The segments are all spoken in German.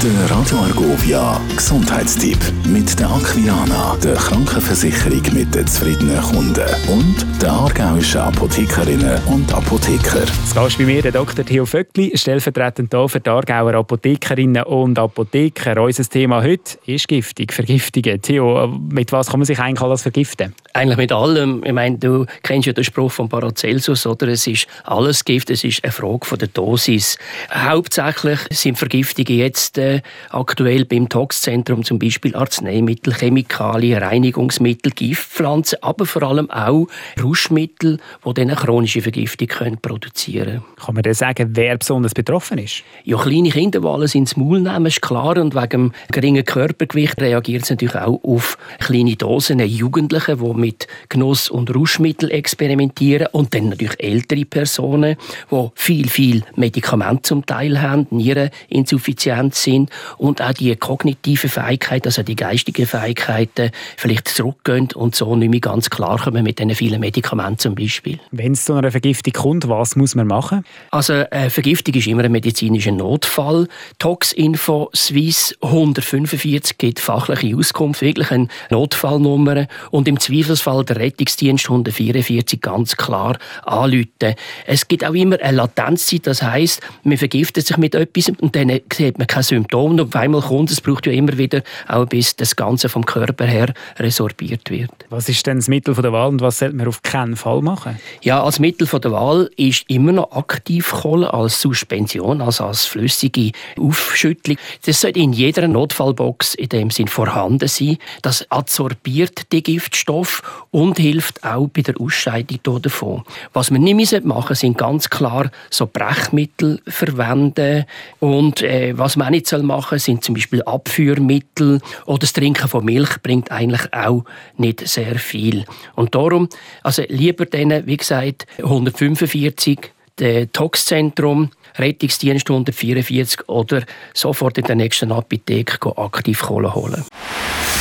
Der Radio Argovia Gesundheitstipp mit der Aquilana, der Krankenversicherung mit den zufriedenen Kunden und der aargauischen Apothekerinnen und Apotheker. Das Gast bei mir der Dr. Theo Vöckli, stellvertretend hier für die Aargauer Apothekerinnen und Apotheker. Unser Thema heute ist Giftig, Vergiftungen. Theo, mit was kann man sich eigentlich alles vergiften? Eigentlich mit allem. Ich meine, du kennst ja den Spruch von Paracelsus, oder? Es ist alles Gift, es ist eine Frage von der Dosis. Hauptsächlich sind Vergiftungen jetzt äh, aktuell beim Toxzentrum zum Beispiel Arzneimittel, Chemikalien, Reinigungsmittel, Giftpflanzen, aber vor allem auch Rauschmittel, die dann eine chronische Vergiftung können produzieren können. Kann man denn sagen, wer besonders betroffen ist? Ja, kleine Kinder, die alles ins Maul nehmen, ist klar. Und wegen dem geringen Körpergewicht reagiert es natürlich auch auf kleine Dosen. Jugendliche, die mit Genuss- und Rauschmitteln experimentieren. Und dann natürlich ältere Personen, die viel, viel Medikamente zum Teil haben, Niereninsuffizienz sind und auch die kognitive Fähigkeit, also die geistigen Fähigkeiten vielleicht zurückgehen und so nicht mehr ganz klar kommen mit diesen vielen Medikamenten zum Beispiel. Wenn es zu einer Vergiftung kommt, was muss man machen? Also eine Vergiftung ist immer ein medizinischer Notfall. Toxinfo Swiss 145 gibt fachliche Auskunft, wirklich eine Notfallnummer und im Zweifelsfall der Rettungsdienst 144 ganz klar anrufen. Es gibt auch immer eine Latenzzeit, das heißt, man vergiftet sich mit etwas und dann sieht man keine Symptome und auf einmal kommt es, braucht ja immer wieder, auch bis das Ganze vom Körper her resorbiert wird. Was ist denn das Mittel der Wahl und was sollte man auf keinen Fall machen? Ja, als Mittel der Wahl ist immer noch Aktivkohle als Suspension, also als flüssige Aufschüttlung. Das sollte in jeder Notfallbox in dem Sinn vorhanden sein. Das adsorbiert den Und hilft auch bei der Ausscheidung davon. Was man nicht machen sind ganz klar so Brechmittel verwenden und äh, was man nicht machen soll, sind zum Beispiel Abführmittel oder das Trinken von Milch bringt eigentlich auch nicht sehr viel. Und darum, also lieber denen, wie gesagt, 145 das Toxzentrum, Rettungsdienst 144 oder sofort in der nächsten Apotheke aktiv Kohle holen.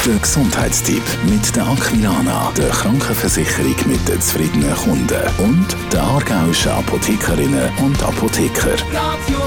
Der Gesundheitstipp mit der Aquilana, der Krankenversicherung mit den zufriedenen Kunden und der aargauischen Apothekerinnen und Apotheker. Radio.